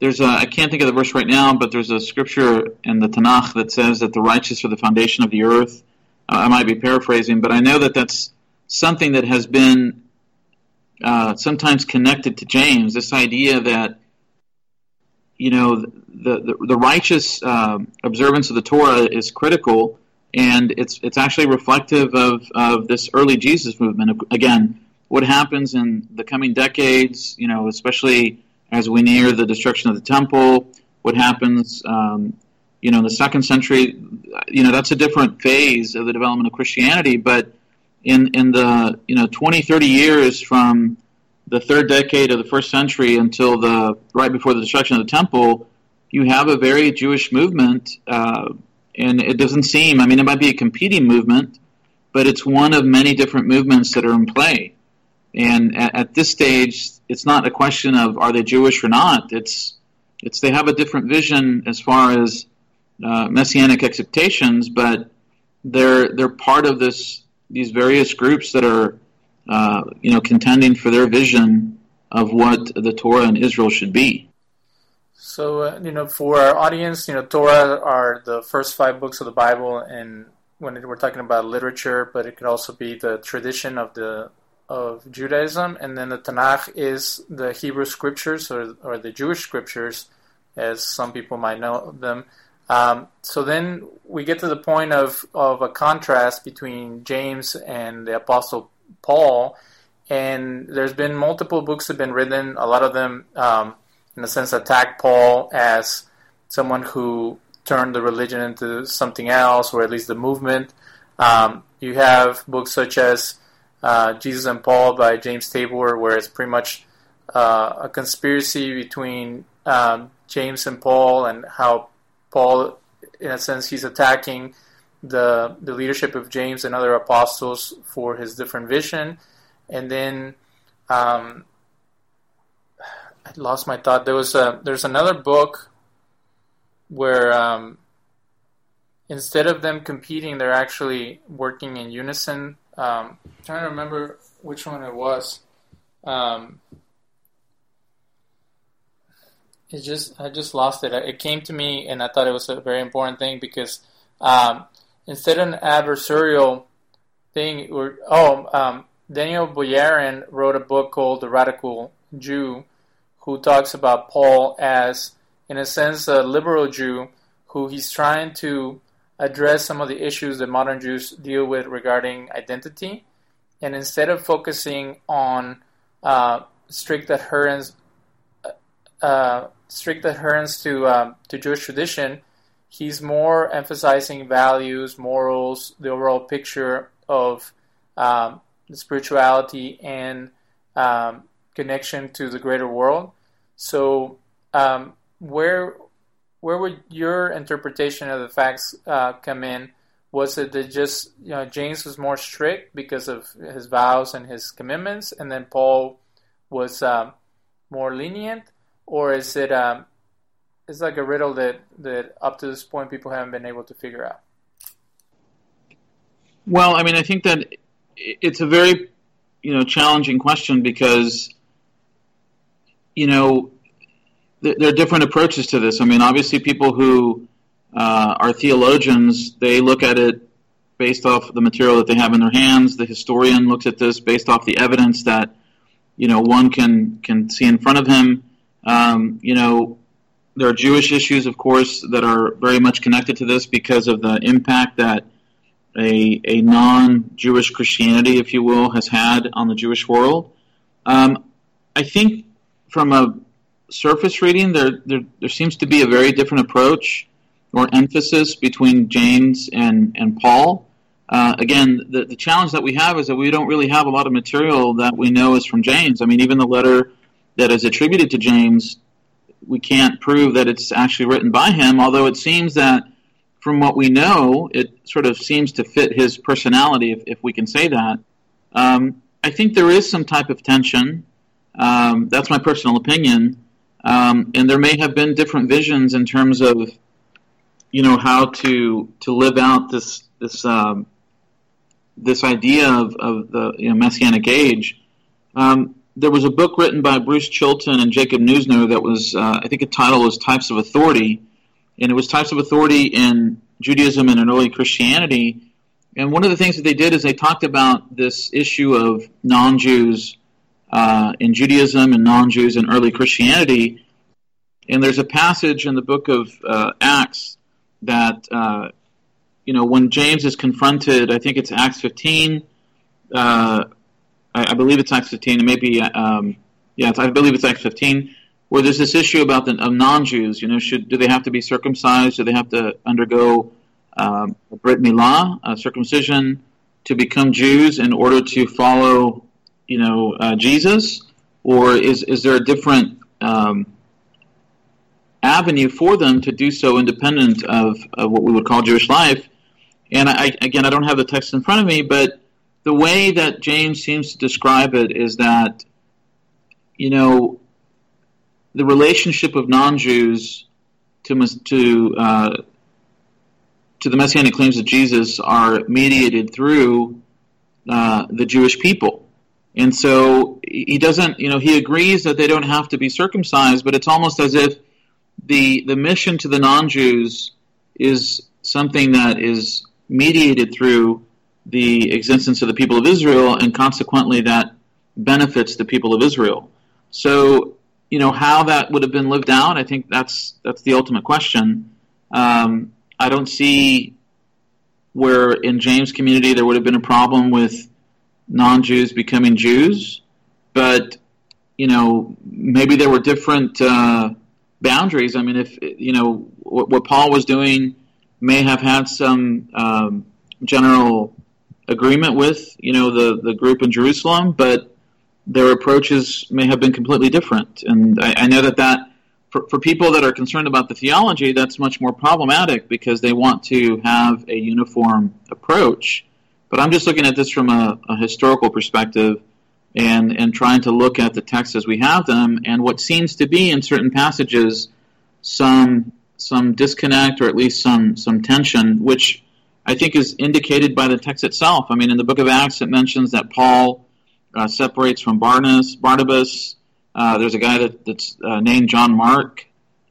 B: There's a, I can't think of the verse right now, but there's a scripture in the Tanakh that says that the righteous are the foundation of the earth. I might be paraphrasing, but I know that that's something that has been uh, sometimes connected to James. This idea that you know the the, the righteous uh, observance of the Torah is critical, and it's it's actually reflective of of this early Jesus movement. Again, what happens in the coming decades, you know, especially as we near the destruction of the temple, what happens, um, you know, in the second century, you know, that's a different phase of the development of Christianity, but in in the you know 20 30 years from the third decade of the first century until the right before the destruction of the temple you have a very jewish movement uh, and it doesn't seem i mean it might be a competing movement but it's one of many different movements that are in play and at, at this stage it's not a question of are they jewish or not it's it's they have a different vision as far as uh, messianic expectations but they're they're part of this these various groups that are uh, you know contending for their vision of what the Torah and Israel should be.
A: So uh, you know, for our audience, you know, Torah are the first five books of the Bible, and when we're talking about literature, but it could also be the tradition of the of Judaism, and then the Tanakh is the Hebrew scriptures or or the Jewish scriptures, as some people might know them. Um, so then we get to the point of, of a contrast between James and the Apostle Paul, and there's been multiple books have been written. A lot of them, um, in a sense, attack Paul as someone who turned the religion into something else, or at least the movement. Um, you have books such as uh, Jesus and Paul by James Tabor, where it's pretty much uh, a conspiracy between um, James and Paul and how Paul, in a sense, he's attacking the the leadership of James and other apostles for his different vision, and then um, I lost my thought. There was a there's another book where um, instead of them competing, they're actually working in unison. Um, trying to remember which one it was. Um, it just I just lost it. It came to me, and I thought it was a very important thing because um, instead of an adversarial thing, or oh, um, Daniel Boyarin wrote a book called The Radical Jew, who talks about Paul as, in a sense, a liberal Jew who he's trying to address some of the issues that modern Jews deal with regarding identity, and instead of focusing on uh, strict adherence uh, strict adherence to um, to Jewish tradition, he's more emphasizing values, morals, the overall picture of um, spirituality and um, connection to the greater world. So, um, where where would your interpretation of the facts uh, come in? Was it that just you know James was more strict because of his vows and his commitments, and then Paul was uh, more lenient, or is it um, it's like a riddle that that up to this point people haven't been able to figure out?
B: Well, I mean, I think that it's a very you know challenging question because you know there are different approaches to this. I mean, obviously, people who uh, are theologians they look at it based off the material that they have in their hands. The historian looks at this based off the evidence that you know one can can see in front of him. Um, you know, there are Jewish issues, of course, that are very much connected to this because of the impact that a, a non-Jewish Christianity, if you will, has had on the Jewish world. Um, I think from a surface reading, there, there, there seems to be a very different approach or emphasis between James and, and Paul. Uh, again, the, the challenge that we have is that we don't really have a lot of material that we know is from James. I mean, even the letter that is attributed to James, we can't prove that it's actually written by him, although it seems that from what we know, it sort of seems to fit his personality, if, if we can say that. Um, I think there is some type of tension. Um, that's my personal opinion. Um, and there may have been different visions in terms of, you know, how to to live out this this um, this idea of, of the you know, messianic age. Um, there was a book written by Bruce Chilton and Jacob Neusner that was, uh, I think, the title was Types of Authority, and it was Types of Authority in Judaism and in early Christianity. And one of the things that they did is they talked about this issue of non-Jews uh, in Judaism and non-Jews in early Christianity. And there's a passage in the book of uh, Acts that, uh, you know, when James is confronted, I think it's Acts 15, uh, I, I believe it's Acts 15, and maybe, um, yeah, I believe it's Acts 15, where there's this issue about the of non-Jews. You know, should do they have to be circumcised? Do they have to undergo um, brit milah, circumcision, to become Jews in order to follow, you know, uh, Jesus, or is is there a different um, avenue for them to do so independent of, of what we would call Jewish life? And I, again, I don't have the text in front of me, but the way that James seems to describe it is that, you know, the relationship of non-Jews to to uh, to the messianic claims of Jesus are mediated through uh, the Jewish people. And so he doesn't, you know, he agrees that they don't have to be circumcised, but it's almost as if the the mission to the non-Jews is something that is mediated through the existence of the people of Israel, and consequently that benefits the people of Israel. So, you know, how that would have been lived out, I think that's that's the ultimate question. Um, I don't see where in James' community there would have been a problem with non-Jews becoming Jews, but you know, maybe there were different uh, boundaries. I mean, if you know what, what, Paul was doing may have had some um, general agreement with you know the the group in Jerusalem, but their approaches may have been completely different. And I, I know that that for, for people that are concerned about the theology, that's much more problematic because they want to have a uniform approach. But I'm just looking at this from a, a historical perspective and, and trying to look at the texts as we have them and what seems to be in certain passages some some disconnect or at least some some tension, which I think is indicated by the text itself. I mean, in the book of Acts, it mentions that Paul uh, separates from Barnabas. Barnabas. Uh, there's a guy that, that's uh, named John Mark,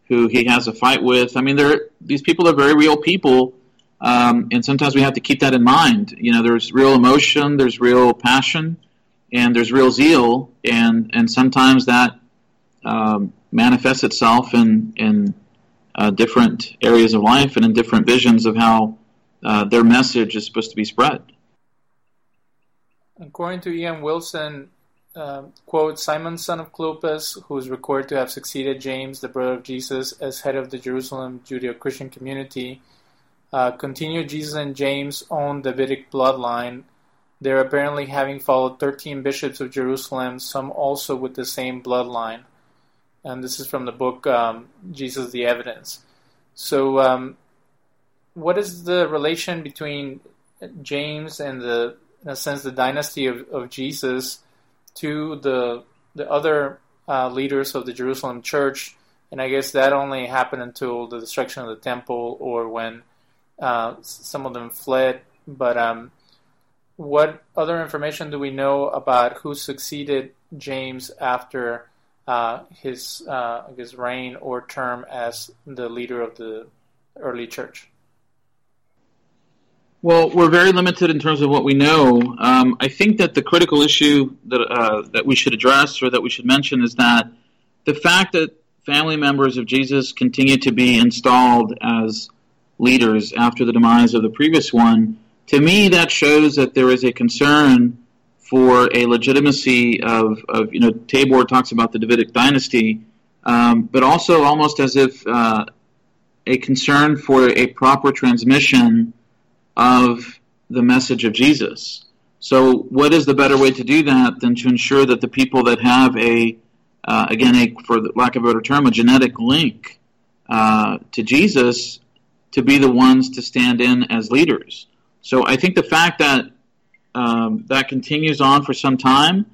B: who he has a fight with. I mean, these people are very real people, um, and sometimes we have to keep that in mind. You know, there's real emotion, there's real passion, and there's real zeal, and and sometimes that um, manifests itself in in uh, different areas of life and in different visions of how uh, their message is supposed to be spread.
A: According to Ian Wilson, uh, quote, Simon, son of Clopas, who is recorded to have succeeded James, the brother of Jesus, as head of the Jerusalem Judeo Christian community, uh, continued Jesus and James' own Davidic bloodline, there apparently having followed 13 bishops of Jerusalem, some also with the same bloodline. And this is from the book um, Jesus the Evidence. So, um, what is the relation between James and the in a sense, the dynasty of, of Jesus to the the other uh, leaders of the Jerusalem church, and I guess that only happened until the destruction of the temple or when uh, some of them fled. But um, what other information do we know about who succeeded James after uh, his uh, guess reign or term as the leader of the early church?
B: Well, we're very limited in terms of what we know. Um, I think that the critical issue that uh, that we should address or that we should mention is that the fact that family members of Jesus continue to be installed as leaders after the demise of the previous one, to me, that shows that there is a concern for a legitimacy of, of you know, Tabor talks about the Davidic dynasty, um, but also almost as if uh, a concern for a proper transmission of the message of Jesus. So, what is the better way to do that than to ensure that the people that have a, uh, again, a, for lack of a better term, a genetic link uh, to Jesus, to be the ones to stand in as leaders? So, I think the fact that um, that continues on for some time,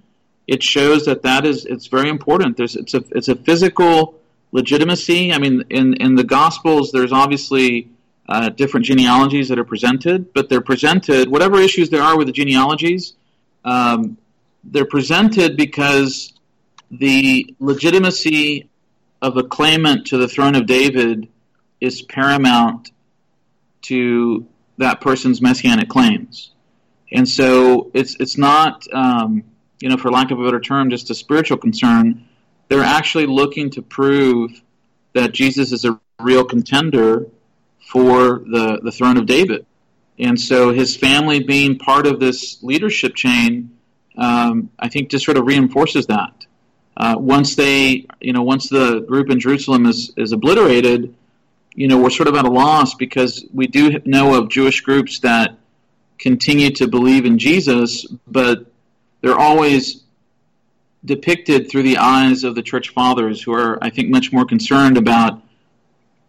B: it shows that that is it's very important. There's it's a it's a physical legitimacy. I mean, in in the Gospels, there's obviously uh, different genealogies that are presented, but they're presented, whatever issues there are with the genealogies, um, they're presented because the legitimacy of a claimant to the throne of David is paramount to that person's messianic claims. And so it's, it's not, um, you know, for lack of a better term, just a spiritual concern. They're actually looking to prove that Jesus is a real contender for the, the throne of David. And so his family being part of this leadership chain, um, I think just sort of reinforces that. Uh, once they, you know, once the group in Jerusalem is, is obliterated, you know, we're sort of at a loss because we do know of Jewish groups that continue to believe in Jesus, but they're always depicted through the eyes of the church fathers who are, I think, much more concerned about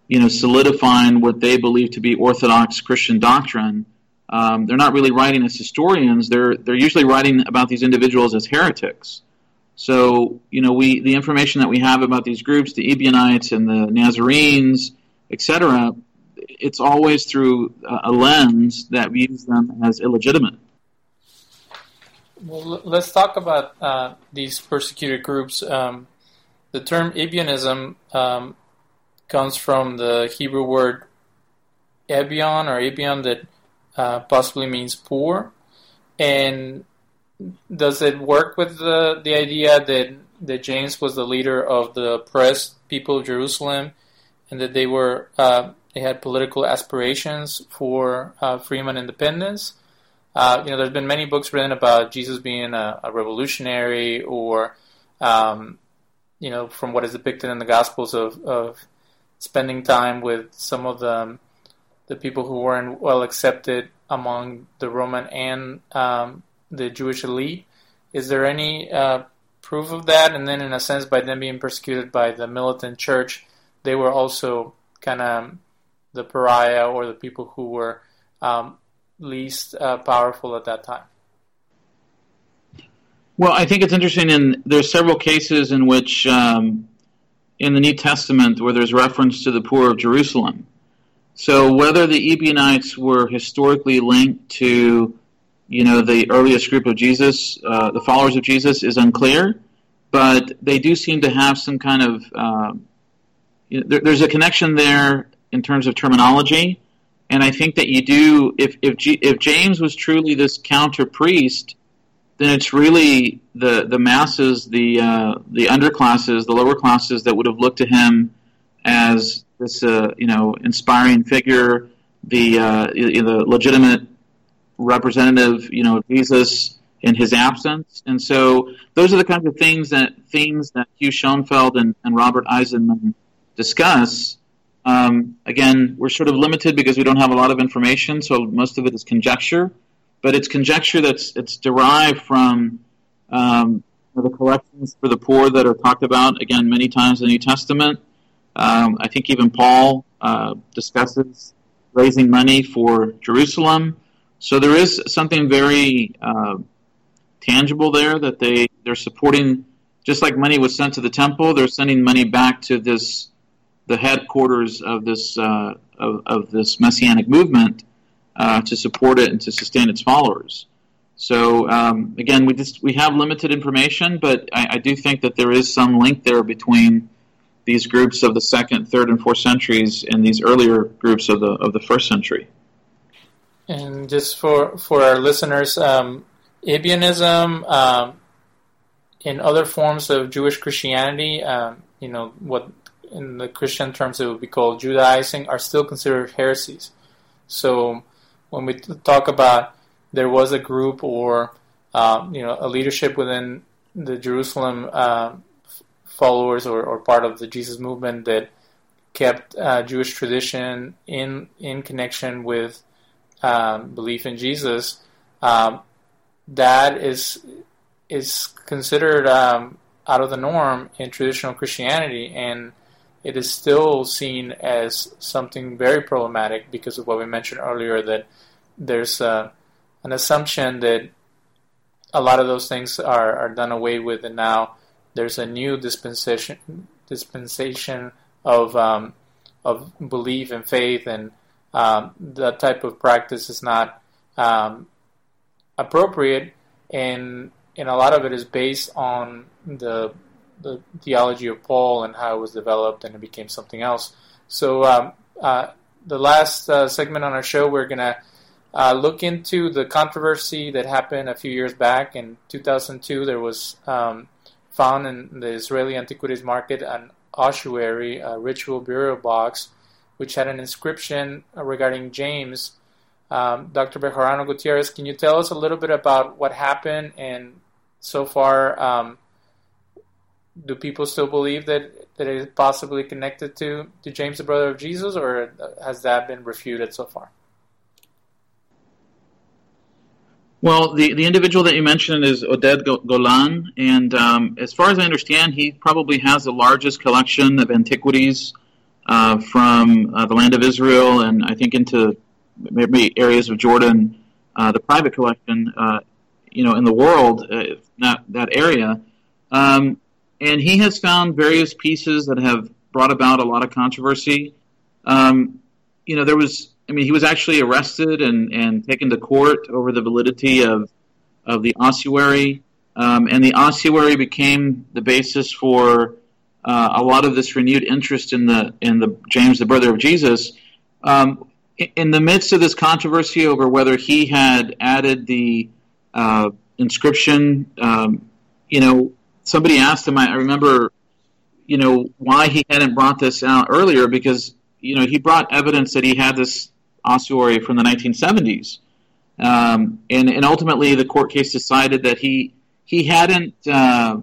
B: you know, solidifying what they believe to be Orthodox Christian doctrine. Um, they're not really writing as historians. They're they're usually writing about these individuals as heretics. So you know, we the information that we have about these groups, the Ebionites and the Nazarenes, etc., it's always through a lens that views them as illegitimate.
A: Well, let's talk about uh, these persecuted groups. Um, the term Ebionism um, comes from the Hebrew word Ebion or Abion that uh, possibly means poor. And does it work with the, the idea that, that James was the leader of the oppressed people of Jerusalem and that they were uh, they had political aspirations for uh, freedom and independence? Uh, you know, there's been many books written about Jesus being a, a revolutionary, or um, you know, from what is depicted in the Gospels of, of spending time with some of the the people who weren't well accepted among the Roman and um, the Jewish elite. Is there any uh, proof of that? And then, in a sense, by them being persecuted by the militant church, they were also kind of the pariah or the people who were um, least uh, powerful at that time.
B: Well, I think it's interesting, and there's several cases in which um, in the New Testament where there's reference to the poor of Jerusalem. So whether the Ebionites were historically linked to, you know, the earliest group of Jesus, uh, the followers of Jesus, is unclear. But they do seem to have some kind of uh, you know, there, there's a connection there in terms of terminology, and I think that you do if if G, if James was truly this counter priest, then it's really the the masses, the uh, the underclasses, the lower classes that would have looked to him as this uh, you know inspiring figure, the uh, the legitimate representative, you know, Jesus in his absence. And so those are the kinds of things that themes that Hugh Schonfield and, and Robert Eisenman discuss. Um, again, we're sort of limited because we don't have a lot of information, so most of it is conjecture. But it's conjecture that's it's derived from um, the collections for the poor that are talked about again many times in the New Testament. Um, I think even Paul uh, discusses raising money for Jerusalem. So there is something very uh, tangible there that they they're supporting. Just like money was sent to the temple, they're sending money back to this the headquarters of this uh, of, of, this messianic movement uh, to support it and to sustain its followers. So um, again, we just we have limited information, but I, I, do think that there is some link there between these groups of the second, third, and fourth centuries and these earlier groups of the of the first century.
A: And just for for our listeners, um, Ebionism um, in other forms of Jewish Christianity, um, you know what in the Christian terms it would be called Judaizing, are still considered heresies. So when we talk about there was a group or um, you know a leadership within the Jerusalem uh, followers or, or, part of the Jesus movement that kept uh, Jewish tradition in in connection with um, belief in Jesus, um, that is is considered um, out of the norm in traditional Christianity, and it is still seen as something very problematic because of what we mentioned earlier that there's uh, an assumption that a lot of those things are, are done away with, and now there's a new dispensation dispensation of um, of belief and faith, and um, that type of practice is not um, appropriate, and and a lot of it is based on the the theology of Paul and how it was developed, and it became something else. So um, uh, the last uh, segment on our show, we're gonna uh, look into the controversy that happened a few years back. In 2002, there was um, found in the Israeli antiquities market an ossuary, a ritual burial box, which had an inscription regarding James. Um, Dr. Bejarano Gutierrez, can you tell us a little bit about what happened and so far? Do people still believe that that it is possibly connected to to James, the brother of Jesus, or has that been refuted so far?
B: Well, the, the individual that you mentioned is Oded Golan, and um, as far as I understand, he probably has the largest collection of antiquities uh, from uh, the land of Israel and I think into maybe areas of Jordan, uh, the private collection, uh, you know, in the world, uh, not that area. Um, and he has found various pieces that have brought about a lot of controversy. Um, you know, there was, I mean, he was actually arrested and, and taken to court over the validity of of the ossuary, um, and the ossuary became the basis for uh, a lot of this renewed interest in the in the James, the brother of Jesus. Um, in the midst of this controversy over whether he had added the uh, inscription, um, you know, somebody asked him. I, I remember, you know, why he hadn't brought this out earlier because you know he brought evidence that he had this ossuary from the 1970s, um, and and ultimately the court case decided that he he hadn't uh,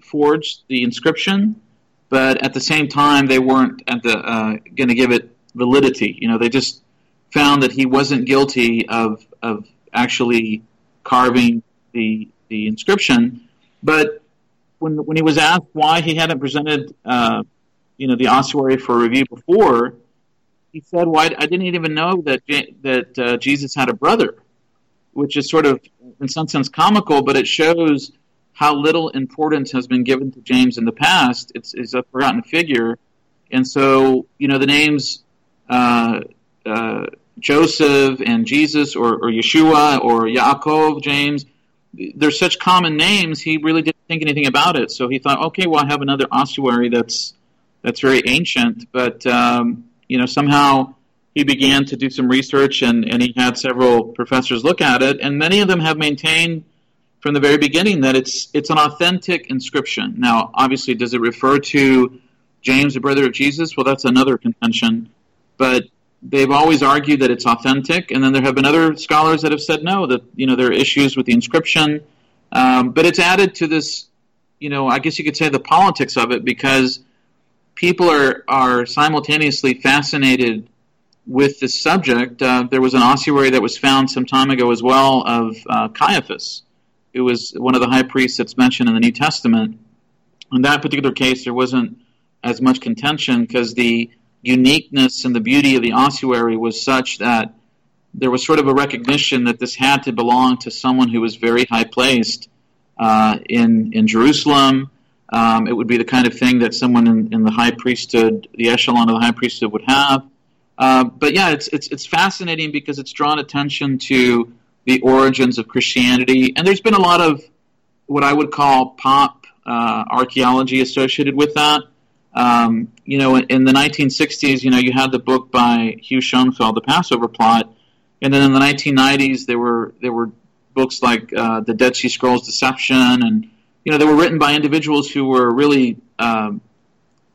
B: forged the inscription, but at the same time they weren't uh, going to give it validity. You know, they just found that he wasn't guilty of of actually carving the the inscription, but when when he was asked why he hadn't presented, uh, you know, the ossuary for review before, he said, "Why well, I, I, didn't even know that that uh, Jesus had a brother," which is sort of, in some sense, comical, but it shows how little importance has been given to James in the past. It's, it's a forgotten figure, and so you know the names uh, uh, Joseph and Jesus, or, or Yeshua, or Yaakov, James. They're such common names. He really didn't think anything about it, so he thought, okay, well, I have another ossuary that's that's very ancient, but um, you know, somehow he began to do some research and, and he had several professors look at it, and many of them have maintained from the very beginning that it's it's an authentic inscription. Now, obviously, does it refer to James, the brother of Jesus? Well, that's another contention, but they've always argued that it's authentic, and then there have been other scholars that have said no, that you know there are issues with the inscription, um, but it's added to this, you know, I guess you could say the politics of it because people are, are simultaneously fascinated with this subject. Uh, there was an ossuary that was found some time ago as well of uh, Caiaphas, who was one of the high priests that's mentioned in the New Testament. In that particular case, there wasn't as much contention because the uniqueness and the beauty of the ossuary was such that there was sort of a recognition that this had to belong to someone who was very high placed uh, in in Jerusalem um, it would be the kind of thing that someone in, in, the high priesthood, the echelon of the high priesthood, would have. Uh, but yeah, it's, it's it's fascinating because it's drawn attention to the origins of Christianity, and there's been a lot of what I would call pop uh, archaeology associated with that. Um, you know, in, the 1960s, you know, you had the book by Hugh Schonfield, The Passover Plot, and then in the 1990s, there were there were books like uh, The Dead Sea Scrolls Deception and you know, they were written by individuals who were really um,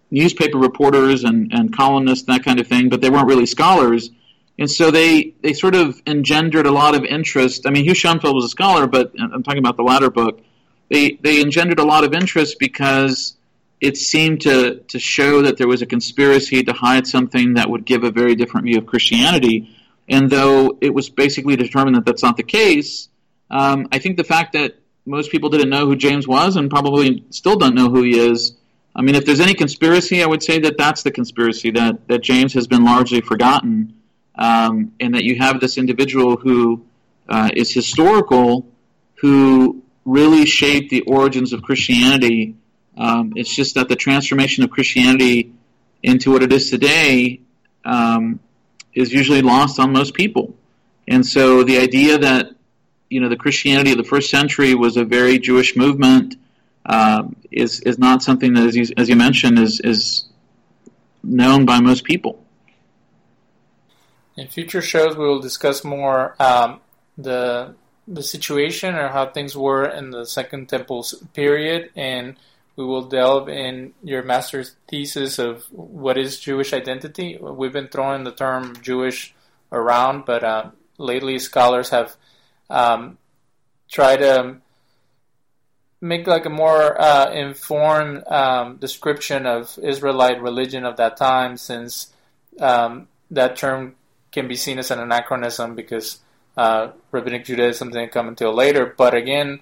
B: newspaper reporters and, and columnists, that kind of thing, but they weren't really scholars. And so they, they sort of engendered a lot of interest. I mean, Hugh Schonfield was a scholar, but I'm talking about the latter book. They, they engendered a lot of interest because it seemed to, to show that there was a conspiracy to hide something that would give a very different view of Christianity. And though it was basically determined that that's not the case, um, I think the fact that most people didn't know who James was and probably still don't know who he is. I mean, if there's any conspiracy, I would say that that's the conspiracy that, that James has been largely forgotten, um, and that you have this individual who uh, is historical, who really shaped the origins of Christianity. Um, it's just that the transformation of Christianity into what it is today um, is usually lost on most people. And so the idea that you know the Christianity of the first century was a very Jewish movement. Um, is is not something that, as you, as you mentioned, is is known by most people.
A: In future shows, we will discuss more um, the the situation or how things were in the Second Temple period, and we will delve in your master's thesis of what is Jewish identity. We've been throwing the term Jewish around, but uh, lately scholars have um, try to make like a more uh, informed um, description of Israelite religion of that time, since um, that term can be seen as an anachronism because uh, rabbinic Judaism didn't come until later. But again,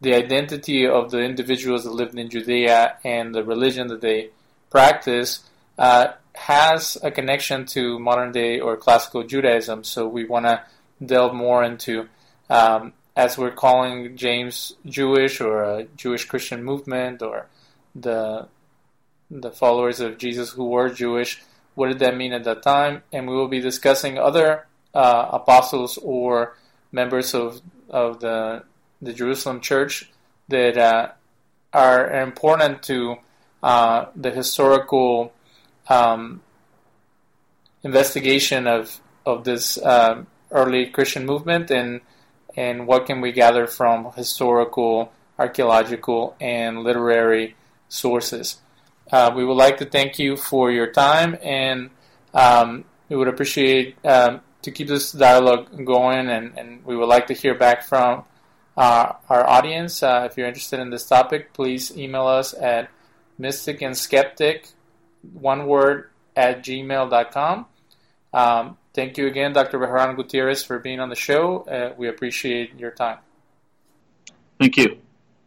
A: the identity of the individuals that lived in Judea and the religion that they practice uh, has a connection to modern day or classical Judaism. So we want to delve more into um, as we're calling James Jewish or a Jewish Christian movement or the the followers of Jesus who were Jewish, what did that mean at that time? And we will be discussing other uh, apostles or members of of the the Jerusalem Church that uh, are important to uh, the historical um, investigation of of this uh, early Christian movement and and what can we gather from historical, archaeological, and literary sources. Uh, we would like to thank you for your time, and um, we would appreciate um, to keep this dialogue going, and, and, we would like to hear back from uh, our audience. Uh, if you're interested in this topic, please email us at mystic and skeptic, one word, at gmail.com. Um, thank you again, Dr. Bejarano Gutierrez, for being on the show. Uh, we appreciate your time.
B: Thank you.